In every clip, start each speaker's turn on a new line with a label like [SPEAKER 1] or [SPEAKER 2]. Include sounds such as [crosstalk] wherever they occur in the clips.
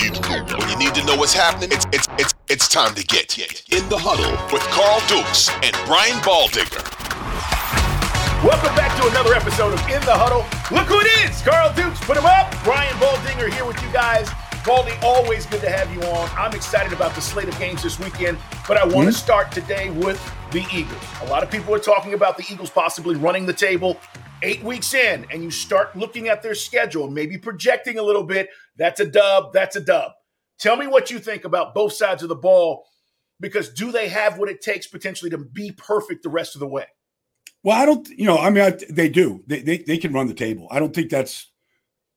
[SPEAKER 1] When you need to, when you need to know what's happening, it's it's it's it's time to get in the huddle with Carl Dukes and Brian Baldinger.
[SPEAKER 2] Welcome back to another episode of In the Huddle. Look who it is, Carl Dukes. Put him up. Brian Baldinger here with you guys. Baldy, always good to have you on. I'm excited about the slate of games this weekend, but I want to start today with the Eagles. A lot of people are talking about the Eagles possibly running the table eight weeks in and you start looking at their schedule, maybe projecting a little bit, that's a dub, that's a dub. Tell me what you think about both sides of the ball because do they have what it takes potentially to be perfect the rest of the way?
[SPEAKER 3] Well, I don't, you know, I mean, I, they do. They, they, they can run the table. I don't think that's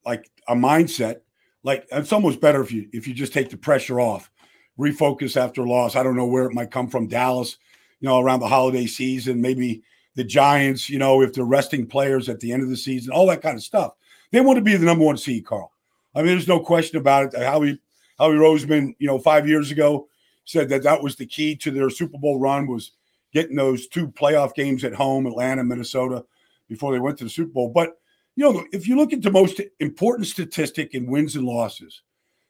[SPEAKER 3] like a mindset. Like it's almost better if you if you just take the pressure off, refocus after a loss. I don't know where it might come from. Dallas, you know, around the holiday season, maybe the Giants, you know, if they're resting players at the end of the season, all that kind of stuff. They want to be the number one seed, Carl. I mean, there's no question about it. Howie, Howie Roseman, you know, five years ago said that that was the key to their Super Bowl run was getting those two playoff games at home, Atlanta, Minnesota, before they went to the Super Bowl. But, you know, if you look at the most important statistic in wins and losses,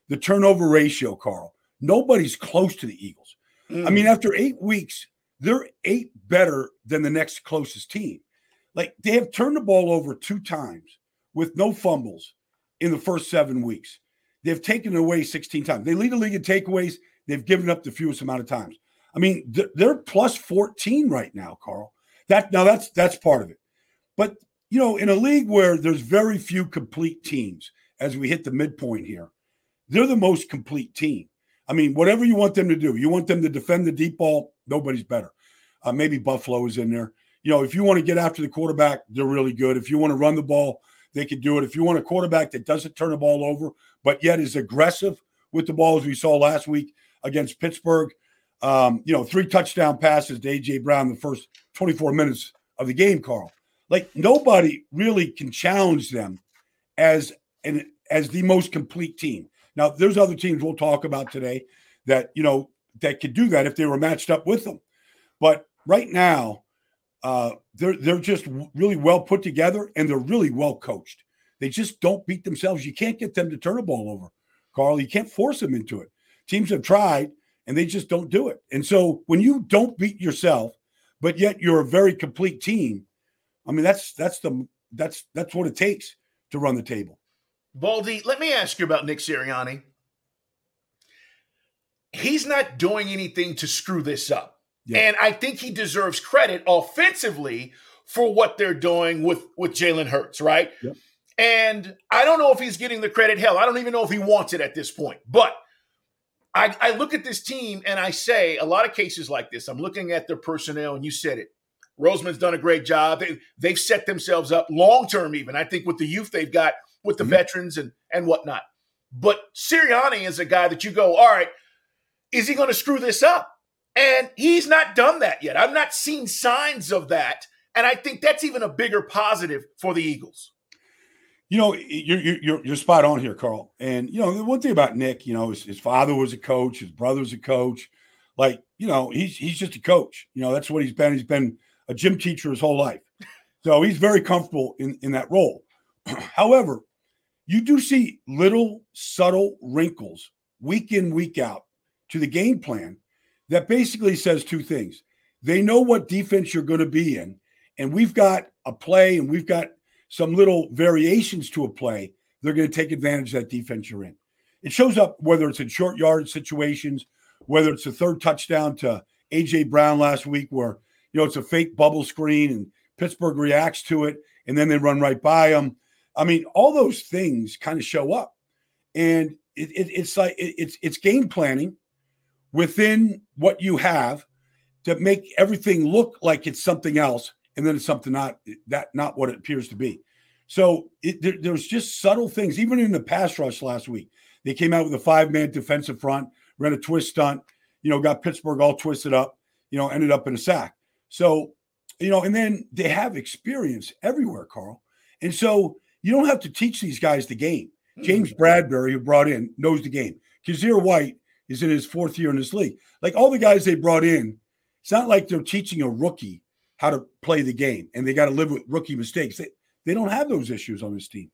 [SPEAKER 3] the turnover ratio, Carl, nobody's close to the Eagles. Mm. I mean, after eight weeks, they're eight better than the next closest team. Like they have turned the ball over two times with no fumbles in the first seven weeks. They've taken away 16 times. They lead the league in takeaways. They've given up the fewest amount of times. I mean, they're plus 14 right now, Carl. That now that's that's part of it. But you know, in a league where there's very few complete teams, as we hit the midpoint here, they're the most complete team. I mean, whatever you want them to do, you want them to defend the deep ball, nobody's better. Uh, maybe Buffalo is in there. You know, if you want to get after the quarterback, they're really good. If you want to run the ball, they can do it. If you want a quarterback that doesn't turn the ball over, but yet is aggressive with the ball, as we saw last week against Pittsburgh, um, you know, three touchdown passes to AJ Brown the first 24 minutes of the game, Carl. Like nobody really can challenge them as an as the most complete team. Now, there's other teams we'll talk about today that you know that could do that if they were matched up with them. But right now, uh, they're they're just really well put together and they're really well coached. They just don't beat themselves. You can't get them to turn a ball over, Carl. You can't force them into it. Teams have tried and they just don't do it. And so when you don't beat yourself, but yet you're a very complete team, I mean that's that's the that's that's what it takes to run the table.
[SPEAKER 2] Baldy, let me ask you about Nick Sirianni. He's not doing anything to screw this up. Yeah. And I think he deserves credit offensively for what they're doing with, with Jalen Hurts, right? Yep. And I don't know if he's getting the credit. Hell, I don't even know if he wants it at this point. But I, I look at this team and I say, a lot of cases like this, I'm looking at their personnel, and you said it. Roseman's done a great job. They, they've set themselves up long term, even. I think with the youth they've got with the mm-hmm. veterans and and whatnot. But Sirianni is a guy that you go, all right, is he going to screw this up? And he's not done that yet. I've not seen signs of that. And I think that's even a bigger positive for the Eagles.
[SPEAKER 3] You know, you're, you're, you're spot on here, Carl. And, you know, the one thing about Nick, you know, his, his father was a coach, his brother's a coach. Like, you know, he's, he's just a coach. You know, that's what he's been. He's been a gym teacher his whole life. So he's very comfortable in, in that role. [clears throat] However, you do see little subtle wrinkles week in, week out to the game plan that basically says two things. They know what defense you're going to be in, and we've got a play and we've got some little variations to a play. They're going to take advantage of that defense you're in. It shows up whether it's in short yard situations, whether it's a third touchdown to AJ Brown last week, where you know it's a fake bubble screen and Pittsburgh reacts to it, and then they run right by them. I mean, all those things kind of show up, and it, it, it's like it, it's it's game planning within what you have to make everything look like it's something else, and then it's something not that not what it appears to be. So it, there, there's just subtle things, even in the pass rush last week. They came out with a five man defensive front, ran a twist stunt, you know, got Pittsburgh all twisted up, you know, ended up in a sack. So, you know, and then they have experience everywhere, Carl. And so you don't have to teach these guys the game. James mm-hmm. Bradberry, who brought in, knows the game. Kyzir White is in his fourth year in this league. Like all the guys they brought in, it's not like they're teaching a rookie how to play the game and they got to live with rookie mistakes. They, they don't have those issues on this team.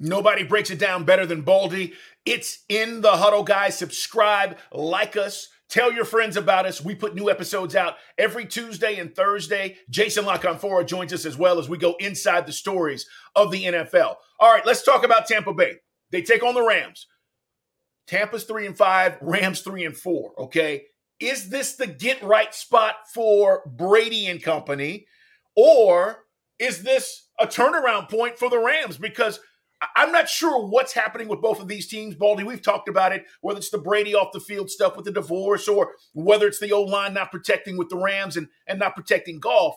[SPEAKER 2] Nobody breaks it down better than Baldy. It's in the huddle, guys. Subscribe, like us, tell your friends about us. We put new episodes out every Tuesday and Thursday. Jason La Canfora joins us as well as we go inside the stories of the NFL. All right, let's talk about Tampa Bay. They take on the Rams. Tampa's three and five, Rams three and four. Okay. Is this the get right spot for Brady and company? Or is this a turnaround point for the Rams? Because I'm not sure what's happening with both of these teams, Baldy. We've talked about it, whether it's the Brady off the field stuff with the divorce or whether it's the O line not protecting with the Rams and, and not protecting golf.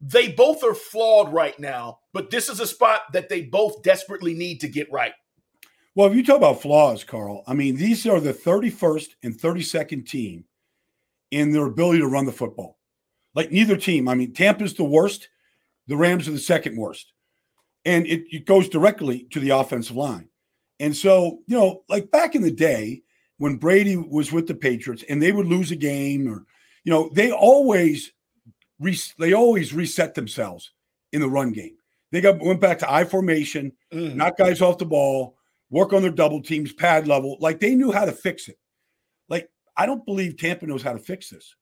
[SPEAKER 2] They both are flawed right now, but this is a spot that they both desperately need to get right.
[SPEAKER 3] Well, if you talk about flaws, Carl, I mean, these are the 31st and 32nd team in their ability to run the football. Like neither team. I mean, Tampa's the worst, the Rams are the second worst and it, it goes directly to the offensive line. And so, you know, like back in the day when Brady was with the Patriots and they would lose a game or, you know, they always re- they always reset themselves in the run game. They got went back to I formation, mm. knock guys off the ball, work on their double teams, pad level. Like they knew how to fix it. Like I don't believe Tampa knows how to fix this.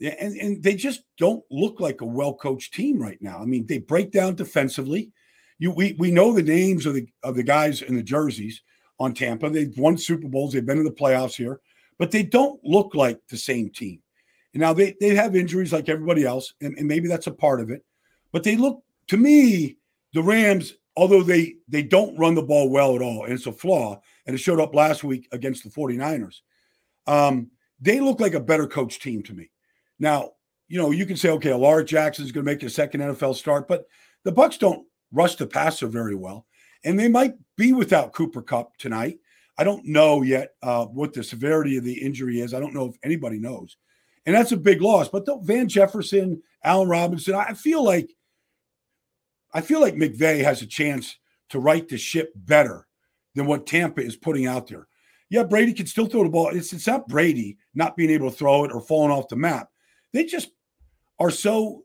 [SPEAKER 3] And, and they just don't look like a well coached team right now. I mean, they break down defensively you we we know the names of the of the guys in the jerseys on Tampa. They've won Super Bowls. They've been in the playoffs here, but they don't look like the same team. And now they they have injuries like everybody else, and, and maybe that's a part of it. But they look to me the Rams, although they they don't run the ball well at all, and it's a flaw, and it showed up last week against the 49ers. Um, they look like a better coach team to me. Now, you know, you can say, okay, Lamar Jackson's going to make a second NFL start, but the Bucs don't rush the passer very well. And they might be without Cooper Kupp tonight. I don't know yet uh, what the severity of the injury is. I don't know if anybody knows. And that's a big loss. But the, Van Jefferson, Allen Robinson, I feel like I feel like McVay has a chance to right the ship better than what Tampa is putting out there. Yeah, Brady can still throw the ball. It's, it's not Brady not being able to throw it or falling off the map. They just are so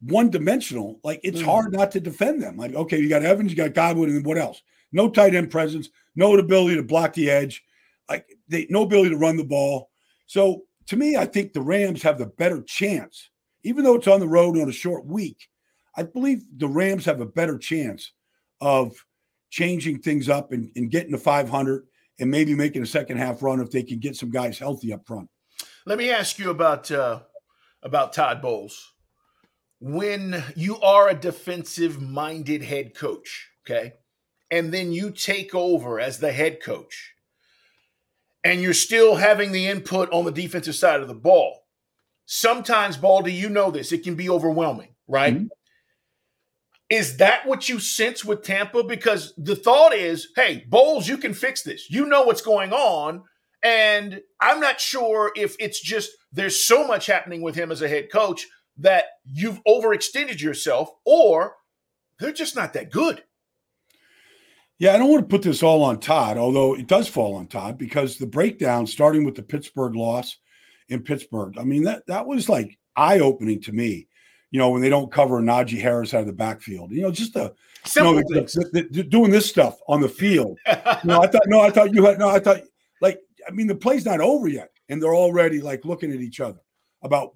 [SPEAKER 3] one dimensional, like it's mm. hard not to defend them. Like, okay, you got Evans, you got Godwin, and what else? No tight end presence, no ability to block the edge, like they no ability to run the ball. So to me, I think the Rams have the better chance, even though it's on the road on a short week. I believe the Rams have a better chance of changing things up and, and getting to 500 and maybe making a second half run if they can get some guys healthy up front.
[SPEAKER 2] Let me ask you about uh, about Todd Bowles when you are a defensive minded head coach, okay, and then you take over as the head coach, and you're still having the input on the defensive side of the ball, sometimes, Baldy, you know this, it can be overwhelming, right? Mm-hmm. Is that what you sense with Tampa? Because the thought is, hey, Bowles, you can fix this. You know what's going on. And I'm not sure if it's just there's so much happening with him as a head coach that you've overextended yourself or they're just not that good.
[SPEAKER 3] Yeah, I don't want to put this all on Todd, although it does fall on Todd because the breakdown, starting with the Pittsburgh loss in Pittsburgh, I mean, that, that was like eye opening to me, you know, when they don't cover Najee Harris out of the backfield. You know, just the, Simple you know, the, the, doing this stuff on the field. [laughs] know, I thought, no, I thought you had, no, I thought, like, I mean, the play's not over yet. And they're already like looking at each other about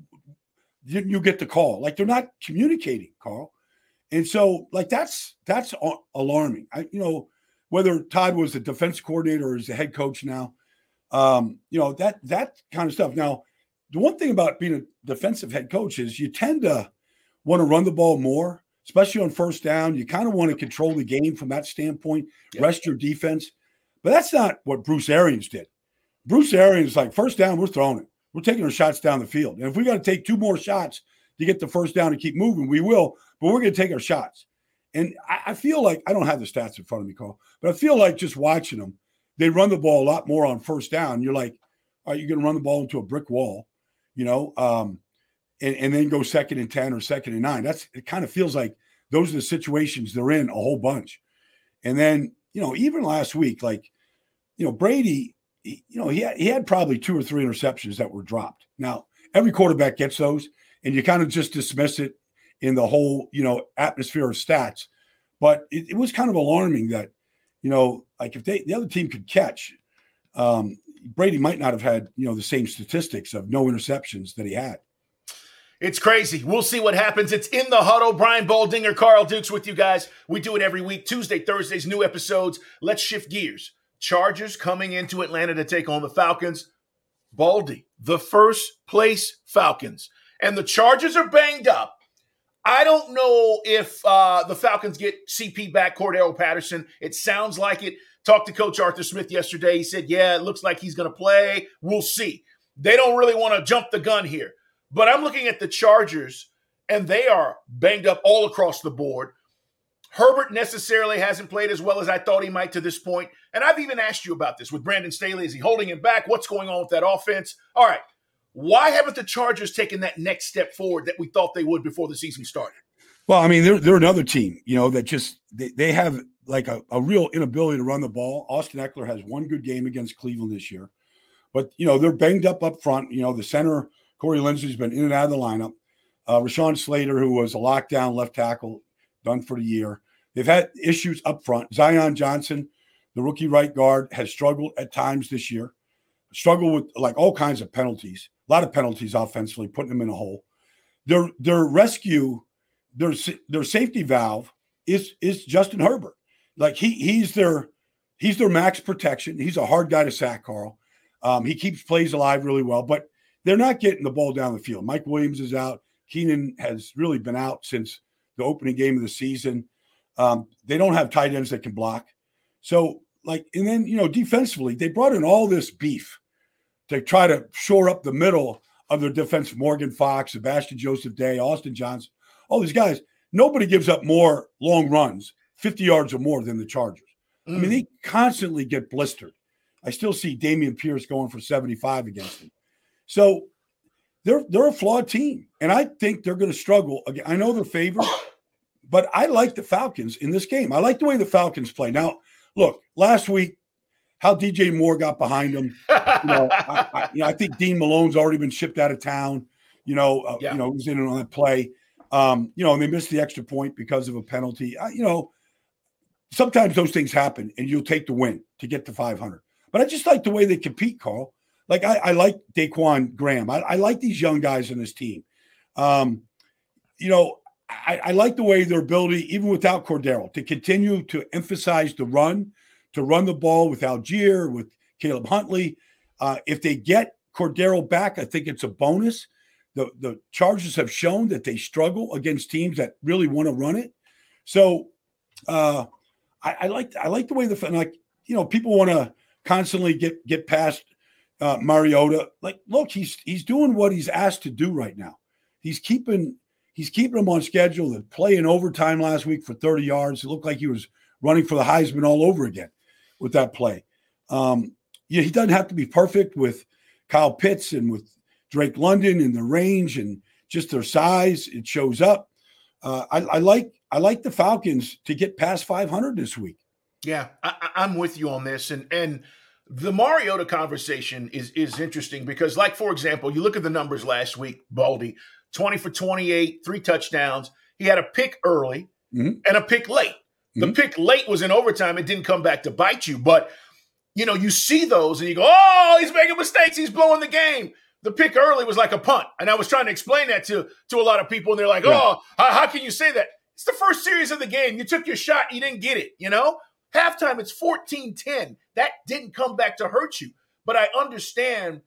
[SPEAKER 3] you, you get the call. Like they're not communicating, Carl. And so, like that's that's alarming. I, you know, whether Todd was the defense coordinator or is the head coach now, um, you know that that kind of stuff. Now, the one thing about being a defensive head coach is you tend to want to run the ball more, especially on first down. You kind of want to control the game from that standpoint, yep. rest your defense. But that's not what Bruce Arians did. Bruce Arians like first down, we're throwing it. We're taking our shots down the field. And if we got to take two more shots to get the first down and keep moving, we will, but we're going to take our shots. And I, I, feel like I don't have the stats in front of me, Carl, but I feel like just watching them, they run the ball a lot more on first down. You're like, are you going to run the ball into a brick wall? You know, um, and, and then go second and 10 or second and nine. That's it kind of feels like those are the situations they're in a whole bunch. And then, you know, even last week, like, you know, Brady, he, you know, he had, he had probably two or three interceptions that were dropped. Now, every quarterback gets those, and you kind of just dismiss it in the whole, you know, atmosphere of stats. But it, it was kind of alarming that, you know, like if they the other team could catch, um, Brady might not have had, you know, the same statistics of no interceptions that he had.
[SPEAKER 2] It's crazy. We'll see what happens. It's in the huddle. Brian Baldinger, Carl Dukes with you guys. We do it every week, Tuesday, Thursdays, new episodes. Let's shift gears. Chargers coming into Atlanta to take on the Falcons. Baldy, the first place Falcons. And the Chargers are banged up. I don't know if uh, the Falcons get CP back, Cordarrelle Patterson. It sounds like it. Talked to Coach Arthur Smith yesterday. He said, yeah, it looks like he's going to play. We'll see. They don't really want to jump the gun here. But I'm looking at the Chargers, and they are banged up all across the board. Herbert necessarily hasn't played as well as I thought he might to this point. And I've even asked you about this with Brandon Staley. Is he holding him back? What's going on with that offense? All right. Why haven't the Chargers taken that next step forward that we thought they would before the season started?
[SPEAKER 3] Well, I mean, they're, they're another team, you know, that just they, they have like a, a real inability to run the ball. Austin Ekeler has one good game against Cleveland this year. But, you know, they're banged up up front. You know, the center – Corey Linsley's been in and out of the lineup. Uh, Rashawn Slater, who was a lockdown left tackle, done for the year. They've had issues up front. Zion Johnson, the rookie right guard, has struggled at times this year. Struggled with like all kinds of penalties, a lot of penalties offensively, putting them in a hole. Their their rescue, their their safety valve is is Justin Herbert. Like he he's their he's their max protection. He's a hard guy to sack, Carl. Um, he keeps plays alive really well, but they're not getting the ball down the field. Mike Williams is out. Keenan has really been out since the opening game of the season. Um, they don't have tight ends that can block. So, like, and then, you know, defensively, they brought in all this beef to try to shore up the middle of their defense. Morgan Fox, Sebastian Joseph Day, Austin Johnson, all these guys. Nobody gives up more long runs, 50 yards or more, than the Chargers. Mm. I mean, mm. they constantly get blistered. I still see Dameon Pierce going for 75 against them. So they're they're a flawed team, and I think they're going to struggle. Again, I know they're favored, but I like the Falcons in this game. I like the way the Falcons play. Now, look, last week, how DJ Moore got behind them. You know, [laughs] I, I, you know, I think Dean Marlowe's already been shipped out of town. You know, uh, yeah. you know, was in on that play. Um, you know, and they missed the extra point because of a penalty. I, you know, sometimes those things happen, and you'll take the win to get to 500. But I just like the way they compete, Carl. Like I, I like Ta'Quon Graham. I, I, like these young guys in this team. Um, you know, I, I, like the way their ability, even without Cordarrelle, to continue to emphasize the run, to run the ball with Allgeier, with Caleb Huntley. Uh, if they get Cordarrelle back, I think it's a bonus. The the Chargers have shown that they struggle against teams that really want to run it. So uh, I, I like I like the way the like you know people want to constantly get get past uh, Mariota. Like, look, he's he's doing what he's asked to do right now. He's keeping he's keeping him on schedule. The play in overtime last week for 30 yards. It looked like he was running for the Heisman all over again with that play. Um, yeah, he doesn't have to be perfect with Kyle Pitts and with Drake London and the range and just their size. It shows up. Uh, I, I, like I like the Falcons to get past 500 this week.
[SPEAKER 2] Yeah, I, I'm with you on this, and and the Mariota conversation is is interesting because, like for example, you look at the numbers last week. Baldy, twenty for twenty eight, three touchdowns. He had a pick early mm-hmm. and a pick late. The mm-hmm. pick late was in overtime. It didn't come back to bite you, but you know you see those and you go, "Oh, he's making mistakes. He's blowing the game." The pick early was like a punt, and I was trying to explain that to to a lot of people, and they're like, yeah. "Oh, how, how can you say that?" It's the first series of the game. You took your shot, you didn't get it. You know, Halftime, it's 14 10. That didn't come back to hurt you. But I understand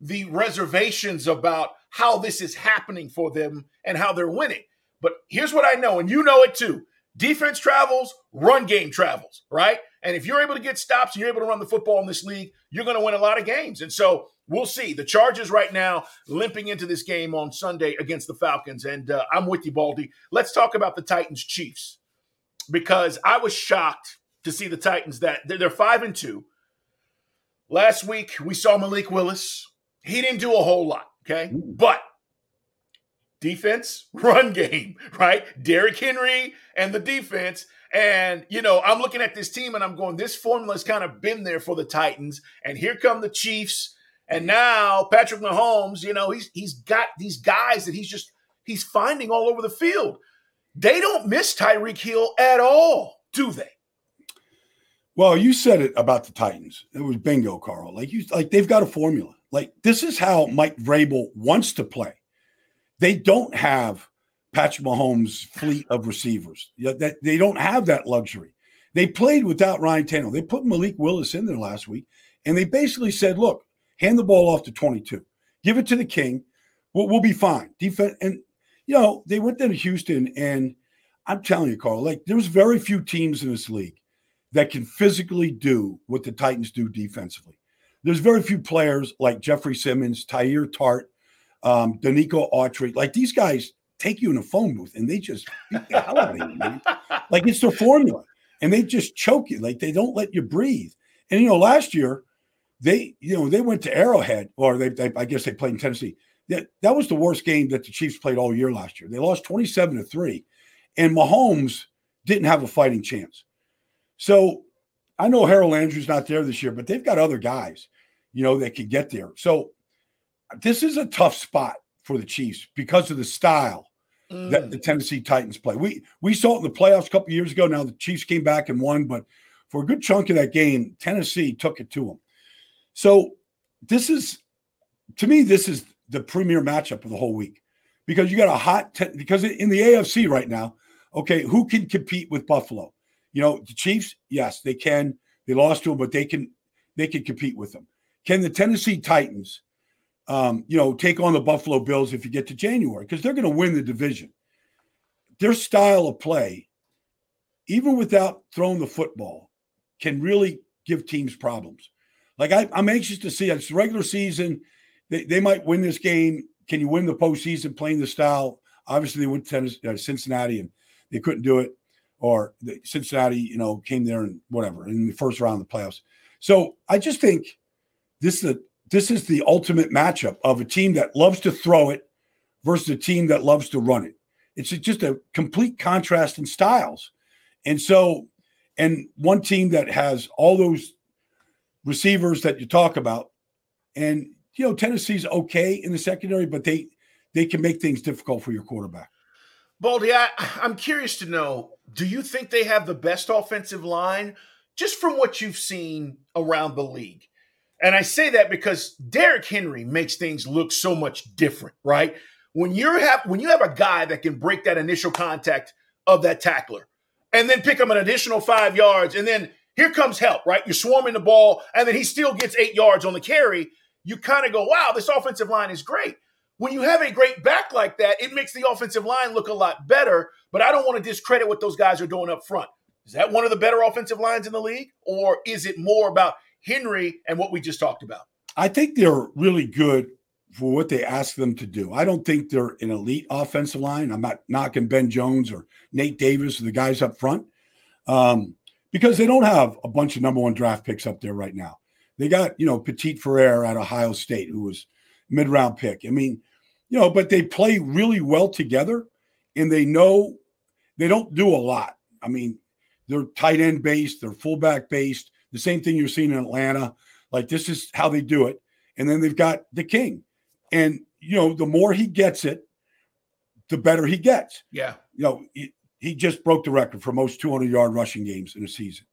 [SPEAKER 2] the reservations about how this is happening for them and how they're winning. But here's what I know, and you know it too defense travels, run game travels, right? And if you're able to get stops and you're able to run the football in this league, you're going to win a lot of games. And so we'll see. The Chargers right now limping into this game on Sunday against the Falcons. And uh, I'm with you, Baldy. Let's talk about the Titans Chiefs because I was shocked to see the Titans that they're, five and two. Last week we saw Malik Willis. He didn't do a whole lot, okay? But defense, [laughs] run game, right? Derrick Henry and the defense. And, you know, I'm looking at this team and I'm going, this formula's kind of been there for the Titans. And here come the Chiefs. And now Patrick Mahomes, you know, he's he's got these guys that he's just he's finding all over the field. They don't miss Tyreek Hill at all, do they?
[SPEAKER 3] Well, you said it about the Titans. It was bingo, Carl. Like you like they've got a formula. Like this is how Mike Vrabel wants to play. They don't have Patrick Mahomes' fleet of receivers. That they don't have that luxury. They played without Ryan Tannehill. They put Malik Willis in there last week, and they basically said, "Look, hand the ball off to 22, give it to the King. We'll, we'll be fine." Defense, and you know they went down to Houston, and I'm telling you, Carl, like there's very few teams in this league that can physically do what the Titans do defensively. There's very few players like Jeffrey Simmons, Teair Tart, um, Denico Autry. Like these guys take you in a phone booth and they just beat the hell out of you, man. [laughs] Like it's their formula. And they just choke you. Like they don't let you breathe. And you know, last year they, you know, they went to Arrowhead, or they, they I guess they played in Tennessee. That that was the worst game that the Chiefs played all year last year. They lost 27 to 3. And Mahomes didn't have a fighting chance. So I know Harold Landry's not there this year, but they've got other guys, you know, that could get there. So this is a tough spot for the Chiefs because of the style mm. that the Tennessee Titans play. We we saw it in the playoffs a couple years ago. Now the Chiefs came back and won, but for a good chunk of that game, Tennessee took it to them. So this is, to me, this is the premier matchup of the whole week because you got a hot ten, because in the AFC right now. Okay, who can compete with Buffalo? You know, the Chiefs, yes, they can. They lost to them, but they can they can compete with them. Can the Tennessee Titans, um, you know, take on the Buffalo Bills if you get to January? Because they're going to win the division. Their style of play, even without throwing the football, can really give teams problems. Like I, am anxious to see. It's the regular season. They, they might win this game. Can you win the postseason playing the style? Obviously, they went to uh, Cincinnati and they couldn't do it or the Cincinnati, you know, came there and whatever in the first round of the playoffs. So I just think this is a, this is the ultimate matchup of a team that loves to throw it versus a team that loves to run it. It's just a complete contrast in styles. And so, and one team that has all those receivers that you talk about, and you know, Tennessee's okay in the secondary, but they they can make things difficult for your quarterback.
[SPEAKER 2] Baldy, I, I'm curious to know do you think they have the best offensive line just from what you've seen around the league? And I say that because Derrick Henry makes things look so much different, right? When you have when you have a guy that can break that initial contact of that tackler and then pick up an additional five yards, and then here comes help, right? You're swarming the ball, and then he still gets eight yards on the carry. You kind of go, wow, this offensive line is great. When you have a great back like that, it makes the offensive line look a lot better. But I don't want to discredit what those guys are doing up front. Is that one of the better offensive lines in the league? Or is it more about Henry and what we just talked about?
[SPEAKER 3] I think they're really good for what they ask them to do. I don't think they're an elite offensive line. I'm not knocking Ben Jones or Nate Davis or the guys up front um, because they don't have a bunch of number one draft picks up there right now. They got, you know, Petit Frere at Ohio State, who was mid round pick. I mean, you know, but they play really well together and they know they don't do a lot. I mean, they're tight end based, they're fullback based, the same thing you're seeing in Atlanta. Like this is how they do it. And then they've got the king. And, you know, the more he gets it, the better he gets.
[SPEAKER 2] Yeah.
[SPEAKER 3] You know, he, he just broke the record for most 200 yard rushing games in a season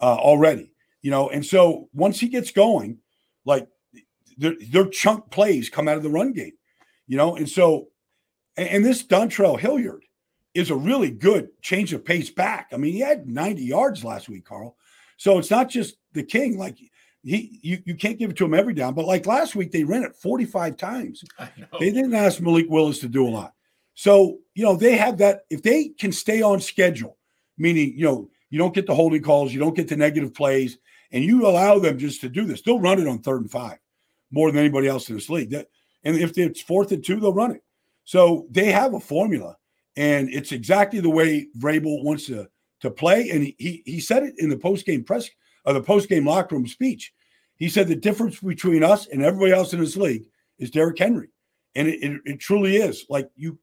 [SPEAKER 3] uh, already, you know. And so once he gets going, like their, their chunk plays come out of the run game you know, and so, and, and this Dontrell Hilliard is a really good change of pace back. I mean, he had 90 yards last week, Carl. So it's not just the king. Like he, you, you can't give it to him every down, but like last week, they ran it 45 times. [laughs] They didn't ask Malik Willis to do a lot. So, you know, they have that. If they can stay on schedule, meaning, you know, you don't get the holding calls, you don't get the negative plays, and you allow them just to do this, they'll run it on third and five more than anybody else in this league. That and if it's fourth and two, they'll run it. So they have a formula, and it's exactly the way Vrabel wants to to play. And he he said it in the post game press or the post game locker room speech. He said the difference between us and everybody else in this league is Derrick Henry. And it, it, it truly is. Like you,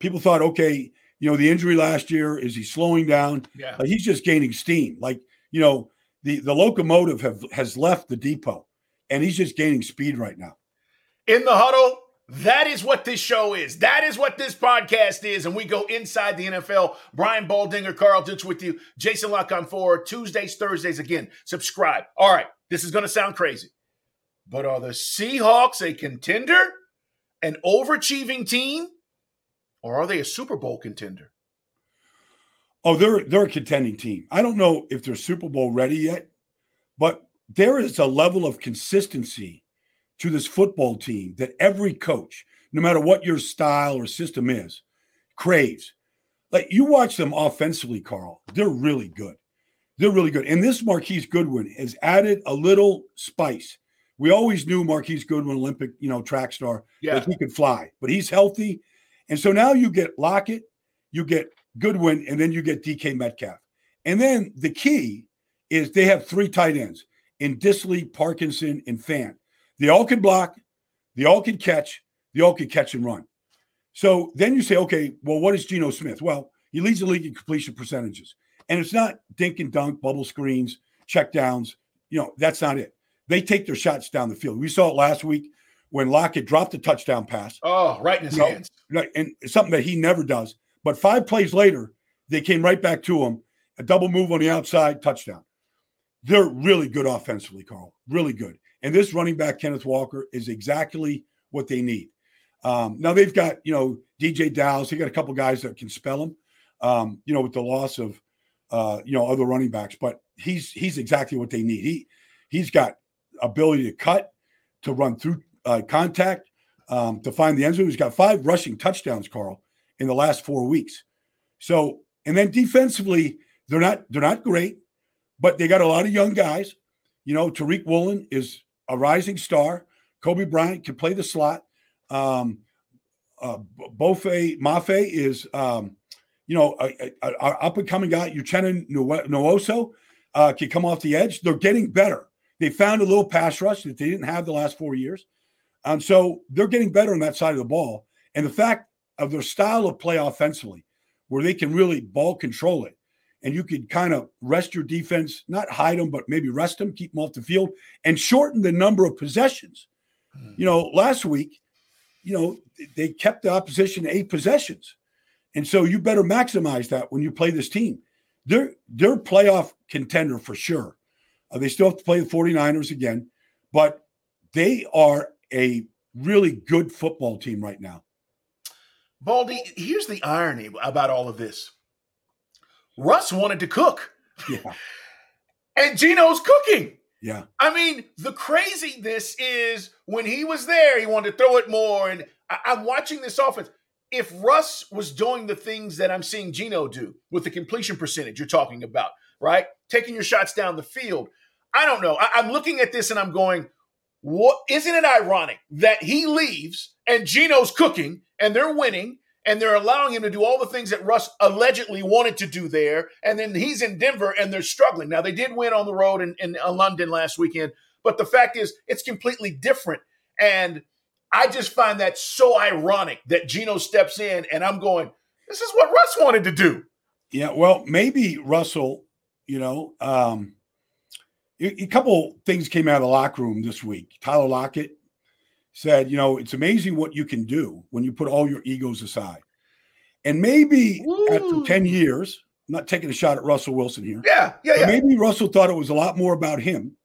[SPEAKER 3] people thought, okay, you know, the injury last year, is he slowing down?
[SPEAKER 2] Yeah.
[SPEAKER 3] Like he's just gaining steam. Like, you know, the, the locomotive have, has left the depot and he's just gaining speed right now.
[SPEAKER 2] In the huddle, that is what this show is. That is what this podcast is. And we go inside the NFL. Brian Baldinger, Carl Dukes with you. Jason La Canfora. Tuesdays, Thursdays again. Subscribe. All right. This is going to sound crazy. But are the Seahawks a contender? An overachieving team? Or are they a Super Bowl contender?
[SPEAKER 3] Oh, they're they're a contending team. I don't know if they're Super Bowl ready yet, but there is a level of consistency to this football team that every coach, no matter what your style or system is, craves. Like you watch them offensively, Carl, they're really good. They're really good. And this Marquise Goodwin has added a little spice. We always knew Marquise Goodwin, Olympic, you know, track star,
[SPEAKER 2] Yeah.
[SPEAKER 3] that he could fly, but he's healthy. And so now you get Lockett, you get Goodwin, and then you get DK Metcalf. And then the key is they have three tight ends in Dissly, Parkinson, and Fant. They all can block, they all can catch, they all can catch and run. So then you say, okay, well, what is Geno Smith? Well, he leads the league in completion percentages. And it's not dink and dunk, bubble screens, check downs. You know, that's not it. They take their shots down the field. We saw it last week when Lockett dropped a touchdown pass.
[SPEAKER 2] Oh, right in his hands.
[SPEAKER 3] Right, and it's something that he never does. But five plays later, they came right back to him. A double move on the outside, touchdown. They're really good offensively, Carl. Really good. And this running back, Kenneth Walker, is exactly what they need. Um, now they've got, you know, DeeJay Dallas. They got a couple guys that can spell him. Um, you know, with the loss of, uh, you know, other running backs, but he's he's exactly what they need. He he's got ability to cut, to run through uh, contact, um, to find the end zone. He's got five rushing touchdowns, Carl, in the last four weeks. So, and then defensively, they're not they're not great, but they got a lot of young guys. You know, Tariq Woolen is a rising star. Coby Bryant can play the slot. Um, uh, Boye Mafe is, um, you know, a, a, a up and coming guy. Uchenna Nwosu uh, can come off the edge. They're getting better. They found a little pass rush that they didn't have the last four years. And so they're getting better on that side of the ball. And the fact of their style of play offensively, where they can really ball control it, and you could kind of rest your defense, not hide them, but maybe rest them, keep them off the field, and shorten the number of possessions. You know, last week, you know, they kept the opposition eight possessions. And so you better maximize that when you play this team. They're they're playoff contender for sure. Uh, they still have to play the 49ers again, but they are a really good football team right now.
[SPEAKER 2] Baldy, here's the irony about all of this. Russ wanted to cook,
[SPEAKER 3] Yeah. [laughs]
[SPEAKER 2] and Geno's cooking.
[SPEAKER 3] Yeah.
[SPEAKER 2] I mean, the craziness is when he was there, he wanted to throw it more. And I- I'm watching this offense. If Russ was doing the things that I'm seeing Geno do with the completion percentage you're talking about, right? Taking your shots down the field. I don't know. I- I'm looking at this and I'm going, what isn't it ironic that he leaves and Geno's cooking and they're winning and they're allowing him to do all the things that Russ allegedly wanted to do there. And then he's in Denver and they're struggling. Now, they did win on the road in, in uh, London last weekend, but the fact is, it's completely different. And I just find that so ironic that Geno steps in and I'm going, this is what Russ wanted to do.
[SPEAKER 3] Yeah, well, maybe Russell, you know, um, a, a couple things came out of the locker room this week. Tyler Lockett said, you know, it's amazing what you can do when you put all your egos aside. And maybe after 10 years, I'm not taking a shot at Russell Wilson here.
[SPEAKER 2] Yeah, yeah, yeah.
[SPEAKER 3] maybe Russell thought it was a lot more about him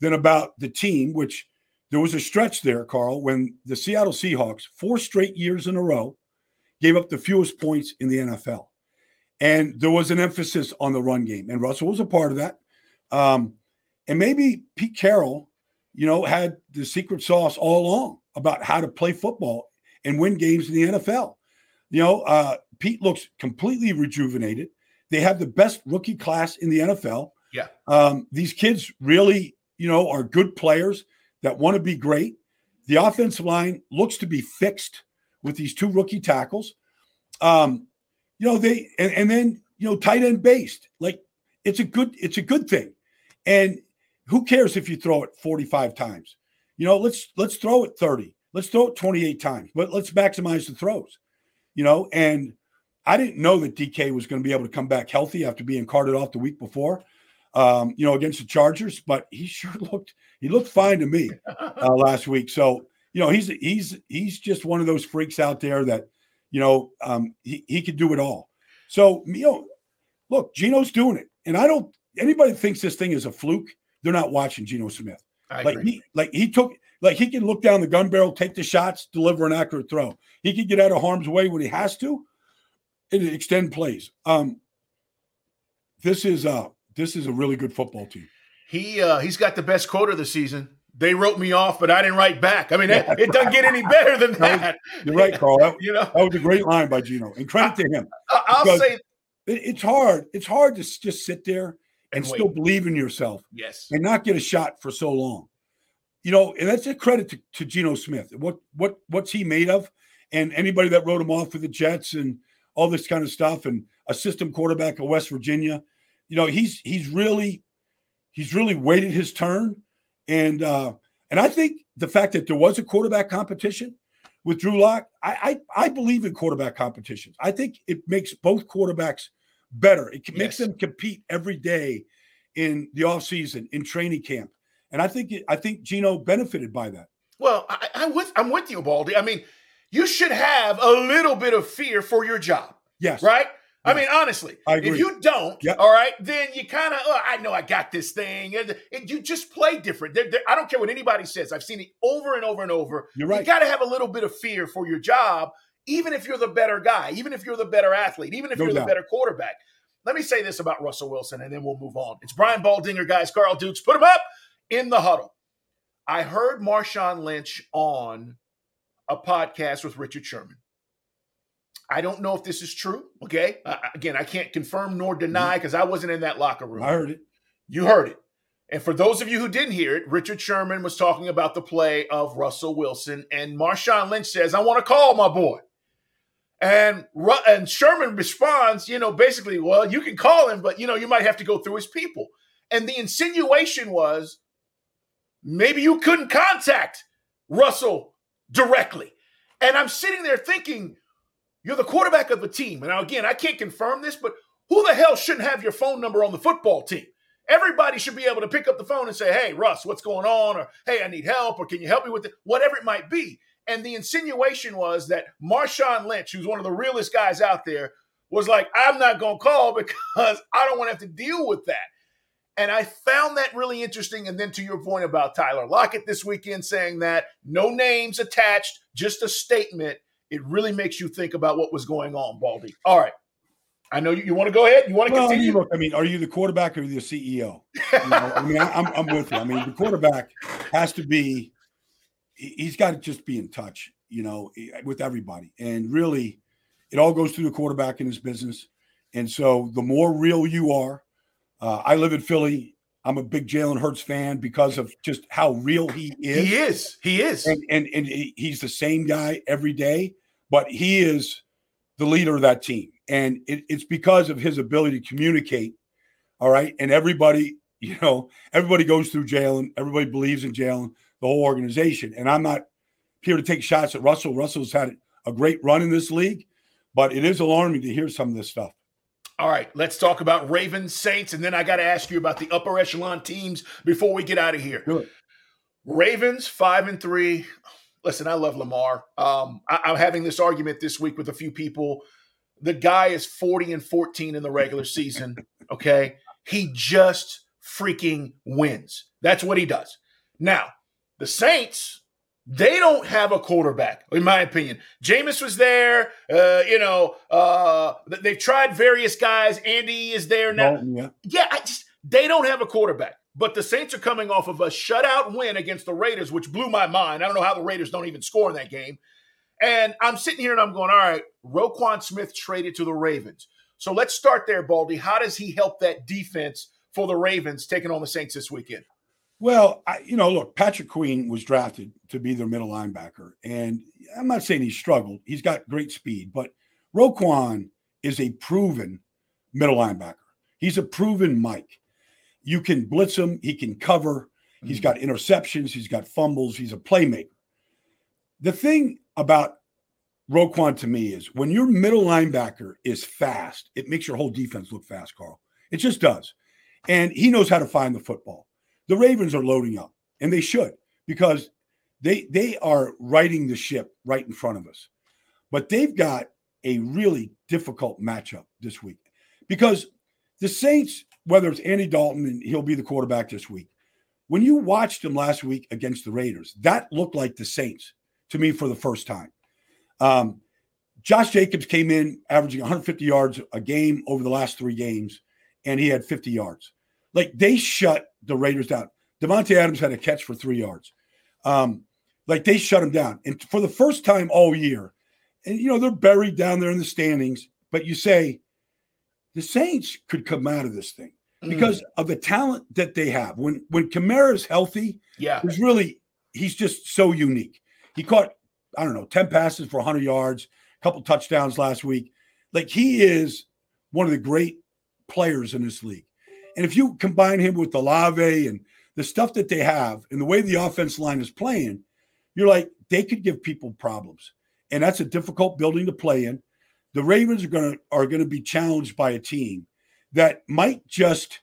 [SPEAKER 3] than about the team, which there was a stretch there, Carl, when the Seattle Seahawks, four straight years in a row, gave up the fewest points in the NFL. And there was an emphasis on the run game, and Russell was a part of that. Um, and maybe Pete Carroll, you know, had the secret sauce all along about how to play football and win games in the NFL. You know, uh, Pete looks completely rejuvenated. They have the best rookie class in the NFL.
[SPEAKER 2] Yeah.
[SPEAKER 3] Um, these kids really, you know, are good players that want to be great. The offensive line looks to be fixed with these two rookie tackles. Um, you know, they and, and then you know, tight end based. Like it's a good, it's a good thing. And who cares if you throw it 45 times? You know, let's let's throw it 30. Let's throw it 28 times, but let's maximize the throws. You know, and I didn't know that DK was going to be able to come back healthy after being carted off the week before, um, you know, against the Chargers. But he [laughs] sure looked he looked fine to me [laughs] uh, last week. So you know, he's he's he's just one of those freaks out there that you know um, he he could do it all. So you know, look, Geno's doing it, and I don't. Anybody thinks this thing is a fluke? They're not watching Geno Smith.
[SPEAKER 2] I
[SPEAKER 3] like
[SPEAKER 2] agree.
[SPEAKER 3] he like he took like he can look down the gun barrel, take the shots, deliver an accurate throw. He can get out of harm's way when he has to, and extend plays. Um, this is uh this is a really good football team.
[SPEAKER 2] He uh, he's got the best quote of the season. They wrote me off, but I didn't write back. I mean, it, it doesn't get any better than that.
[SPEAKER 3] You're right, Carl. That,
[SPEAKER 2] You know,
[SPEAKER 3] that was a great line by Geno, and credit to him.
[SPEAKER 2] I- I'll say
[SPEAKER 3] It, it's hard. It's hard to just sit there and,
[SPEAKER 2] And
[SPEAKER 3] still believe in yourself
[SPEAKER 2] yes.
[SPEAKER 3] and not get a shot for so long. You know, and that's a credit to, to Geno Smith. What what what's he made of? And anybody that wrote him off for the Jets and all this kind of stuff, and a system quarterback of West Virginia. You know, he's he's really he's really waited his turn, and uh, and I think the fact that there was a quarterback competition with Drew Lock, I I, I believe in quarterback competitions. I think it makes both quarterbacks better. It makes
[SPEAKER 2] Yes.
[SPEAKER 3] them compete every day in the offseason, in training camp. And I think I think Geno benefited by that.
[SPEAKER 2] Well, I, I with I'm with you, Baldy. I mean, you should have a little bit of fear for your job,
[SPEAKER 3] Yes.
[SPEAKER 2] right? I mean, honestly,
[SPEAKER 3] I
[SPEAKER 2] if you don't,
[SPEAKER 3] Yep.
[SPEAKER 2] all right, then you kind of, oh, I know I got this thing. And and you just play different. There- there- I don't care what anybody says. I've seen it over and over and over.
[SPEAKER 3] You're right.
[SPEAKER 2] You got to have a little bit of fear for your job, even if you're the better guy, even if you're the better athlete, even if
[SPEAKER 3] No
[SPEAKER 2] you're the better quarterback. Let me say this about Russell Wilson, and then we'll move on. It's Brian Baldinger, guys. Carl Dukes, put him up in the huddle. I heard Marshawn Lynch on a podcast with Richard Sherman. I don't know if this is true. Okay. Uh, again, I can't confirm nor deny because I wasn't in that locker room.
[SPEAKER 3] I heard it.
[SPEAKER 2] You heard it. And for those of you who didn't hear it, Richard Sherman was talking about the play of Russell Wilson, and Marshawn Lynch says, "I want to call my boy." And and Sherman responds, you know, basically, well, you can call him, but you know, you might have to go through his people. And the insinuation was, maybe you couldn't contact Russell directly. And I'm sitting there thinking, you're the quarterback of a team. And now, again, I can't confirm this, but who the hell shouldn't have your phone number on the football team? Everybody should be able to pick up the phone and say, hey, Russ, what's going on? Or hey, I need help, or can you help me with it? Whatever it might be. And the insinuation was that Marshawn Lynch, who's one of the realest guys out there, was like, I'm not going to call because [laughs] I don't want to have to deal with that. And I found that really interesting. And then to your point about Tyler Lockett this weekend saying that no names attached, just a statement, it really makes you think about what was going on, Baldy. All right. I know you, you want to go ahead. You want to
[SPEAKER 3] Well, I mean,
[SPEAKER 2] continue?
[SPEAKER 3] look, I mean, are you the quarterback or the CEO? [laughs] You know, I mean, I, I'm, I'm with you. I mean, the quarterback has to be, he's got to just be in touch, you know, with everybody. And really, it all goes through the quarterback in his business. And so the more real you are, uh, I live in Philly. I'm a big Jalen Hurts fan because of just how real he is.
[SPEAKER 2] he is. He is.
[SPEAKER 3] and and and he's the same guy every day, but he is the leader of that team, and it, it's because of his ability to communicate. All right, and everybody, you know, everybody goes through Jalen. Everybody believes in Jalen, the whole organization. And I'm not here to take shots at Russell. Russell's had a great run in this league, but it is alarming to hear some of this stuff.
[SPEAKER 2] All right, let's talk about Ravens, Saints, and then I got to ask you about the upper echelon teams before we get out of here.
[SPEAKER 3] It.
[SPEAKER 2] Ravens five and three. Listen, I love Lamar. Um, I, I'm having this argument this week with a few people. The guy is 40 and 14 in the regular season. Okay, he just freaking wins. That's what he does. Now, the Saints. They don't have a quarterback, in my opinion. Jameis was there. Uh, you know, uh, they've tried various guys. Andy is there now
[SPEAKER 3] yeah.
[SPEAKER 2] yeah, I just they don't have a quarterback. But the Saints are coming off of a shutout win against the Raiders, which blew my mind. I don't know how the Raiders don't even score in that game. And I'm sitting here and I'm going, all right, Roquan Smith traded to the Ravens. So let's start there, Baldy. How does he help that defense for the Ravens taking on the Saints this weekend?
[SPEAKER 3] Well, I, you know, look, Patrick Queen was drafted to be their middle linebacker, and I'm not saying he struggled. He's got great speed, but Roquan is a proven middle linebacker. He's a proven Mike, You can blitz him, he can cover. He's mm-hmm. got interceptions, he's got fumbles, he's a playmaker. The thing about Roquan to me is when your middle linebacker is fast, it makes your whole defense look fast, Carl. It just does. And he knows how to find the football. The Ravens are loading up, and they should, because they they are riding the ship right in front of us. But they've got a really difficult matchup this week because the Saints, whether it's Andy Dalton and he'll be the quarterback this week, when you watched him last week against the Raiders, that looked like the Saints to me for the first time. Um, Josh Jacobs came in averaging 150 yards a game over the last three games, and he had 50 yards. Like they shut the Raiders down. Davante Adams had a catch for three yards. Um, like they shut him down. And for the first time all year, and you know, they're buried down there in the standings, but you say the Saints could come out of this thing mm. because mm. of the talent that they have. When when Kamara's healthy,
[SPEAKER 2] yeah,
[SPEAKER 3] he's really he's just so unique. He caught, I don't know, 10 passes for 100 yards, a couple touchdowns last week. Like he is one of the great players in this league. And if you combine him with Olave and the stuff that they have and the way the offense line is playing, you're like, they could give people problems. And that's a difficult building to play in. The Ravens are gonna are gonna be challenged by a team that might just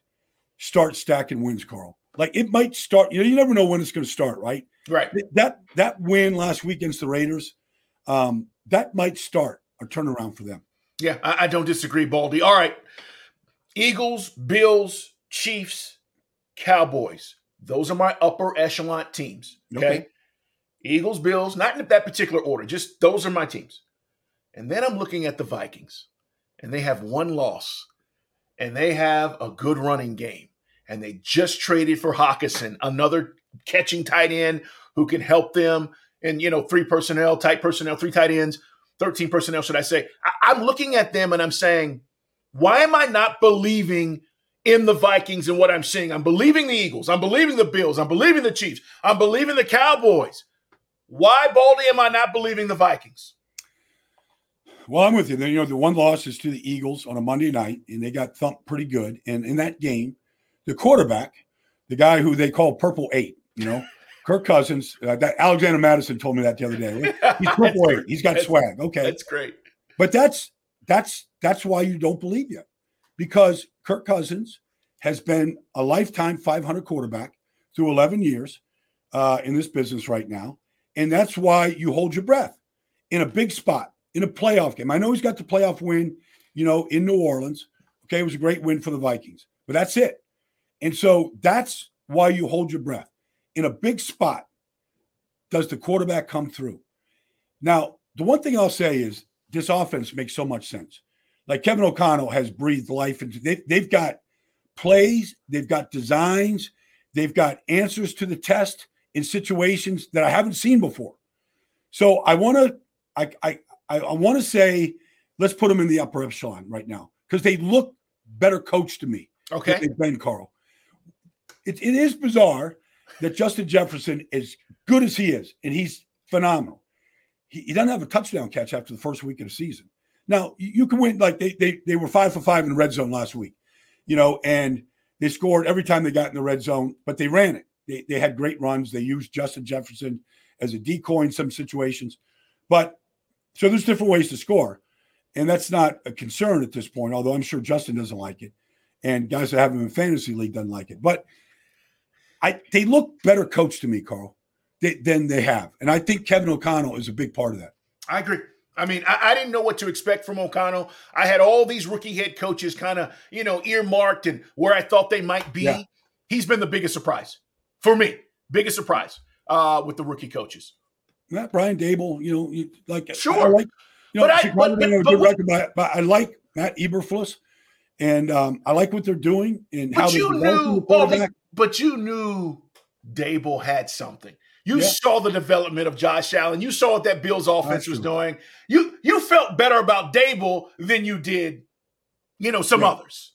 [SPEAKER 3] start stacking wins, Carl. Like it might start, you know, you never know when it's gonna start, right?
[SPEAKER 2] Right.
[SPEAKER 3] That that win last week against the Raiders, um, that might start a turnaround for them.
[SPEAKER 2] Yeah, I, I don't disagree, Baldy. All right. Eagles, Bills, Chiefs, Cowboys. Those are my upper echelon teams. Okay? okay. Eagles, Bills, not in that particular order, just those are my teams. And then I'm looking at the Vikings, and they have one loss, and they have a good running game. And they just traded for Hockenson, another catching tight end who can help them and you know three personnel, tight personnel, three tight ends, thirteen personnel, should I say? I- I'm looking at them and I'm saying, why am I not believing in the Vikings and what I'm seeing? I'm believing the Eagles, I'm believing the Bills, I'm believing the Chiefs, I'm believing the Cowboys. Why, Baldy, am I not believing the Vikings?
[SPEAKER 3] Well, I'm with you. You know, the one loss is to the Eagles on a Monday night, and they got thumped pretty good. And in that game, the quarterback, the guy who they call Purple Eight, you know, [laughs] Kirk Cousins. Uh, that Alexander Mattison told me that the other day. He's purple [laughs] eight. He's got swag. Okay,
[SPEAKER 2] that's great.
[SPEAKER 3] But that's that's that's why you don't believe yet, because Kirk Cousins has been a lifetime 500 quarterback through 11 years uh, in this business right now, and that's why you hold your breath in a big spot in a playoff game. I know he's got the playoff win, you know, in New Orleans. Okay, it was a great win for the Vikings, but that's it. And so that's why you hold your breath in a big spot, does the quarterback come through? Now, the one thing I'll say is this offense makes so much sense. Like Kevin O'Connell has breathed life into they, they've got plays, they've got designs, they've got answers to the test in situations that I haven't seen before. So I want to I I I want to say let's put them in the upper echelon right now because they look better coached to me.
[SPEAKER 2] Okay,
[SPEAKER 3] they've been Carl. It, it is bizarre that Justin Jefferson, as good as he is, and he's phenomenal, he, he doesn't have a touchdown catch after the first week of the season. Now you, can win like they, they they were five for five in the red zone last week, you know, and they scored every time they got in the red zone, but they ran it. They they had great runs. They used Justin Jefferson as a decoy in some situations, but so there's different ways to score, and that's not a concern at this point. Although I'm sure Justin doesn't like it, and guys that have him in fantasy league doesn't like it, but I they look better coached to me, Carl, than they have, and I think Kevin O'Connell is a big part of that.
[SPEAKER 2] I agree. I mean, I, I, didn't know what to expect from O'Connell. I had all these rookie head coaches kind of, you know, earmarked and where I thought they might be. Yeah. He's been the biggest surprise for me. Biggest surprise uh, with the rookie coaches.
[SPEAKER 3] Matt Brian Daboll, you know, like
[SPEAKER 2] sure, I
[SPEAKER 3] like, you know, but I, but, but, but, record, but, but I like Matt Eberflus, and um, I like what they're doing and how they're developing the quarterback.
[SPEAKER 2] But you knew Daboll had something. You yeah. saw the development of Josh Allen. You saw what that Bills offense was doing. You you felt better about Daboll than you did, you know, some others.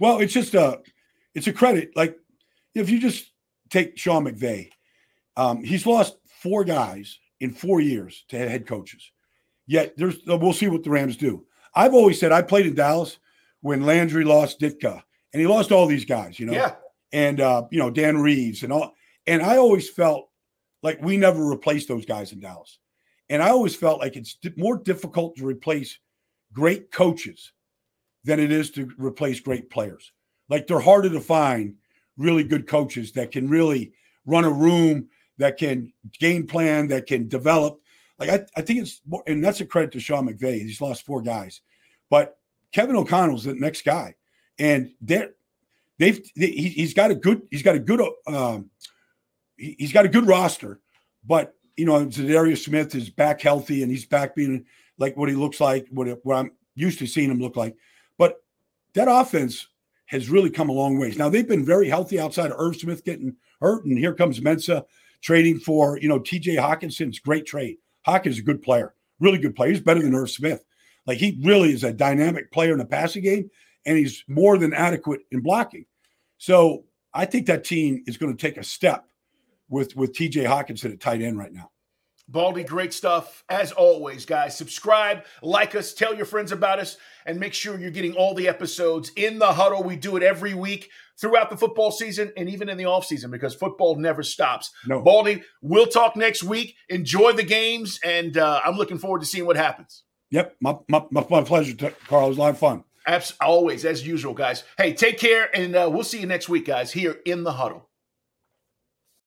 [SPEAKER 3] Well, it's just a it's a credit. Like if you just take Sean McVay, um, he's lost four guys in four years to head coaches. Yet there's we'll see what the Rams do. I've always said I played in Dallas when Landry lost Ditka and he lost all these guys, you know.
[SPEAKER 2] Yeah.
[SPEAKER 3] And uh, you know Dan Reeves and all, and I always felt like we never replaced those guys in Dallas, and I always felt like it's more difficult to replace great coaches than it is to replace great players. Like they're harder to find really good coaches that can really run a room, that can game plan, that can develop. Like I, I think it's more, and that's a credit to Sean McVay. He's lost four guys, but Kevin O'Connell's the next guy, and they're they've they, he, has got a good he's got a good um, he, has got a good roster, but you know Za'Darius Smith is back healthy and he's back being like what he looks like, what, what I'm used to seeing him look like. But that offense has really come a long ways. Now they've been very healthy outside of Irv Smith getting hurt, and here comes Mensah trading for you know T.J. Hockenson's great trade. Hawkins is a good player, really good player. He's better than Irv Smith. Like he really is a dynamic player in the passing game, and he's more than adequate in blocking. So I think that team is going to take a step with with T.J. Hockenson at tight end right now.
[SPEAKER 2] Baldy, great stuff. As always, guys, subscribe, like us, tell your friends about us, and make sure you're getting all the episodes in the huddle. We do it every week throughout the football season and even in the off season because football never stops.
[SPEAKER 3] No.
[SPEAKER 2] Baldy, we'll talk next week. Enjoy the games, and uh, I'm looking forward to seeing what happens.
[SPEAKER 3] Yep, my, my, my pleasure, Carl. It was a lot of fun.
[SPEAKER 2] As always, as usual, guys. Hey, take care, and uh, we'll see you next week, guys, here in the huddle.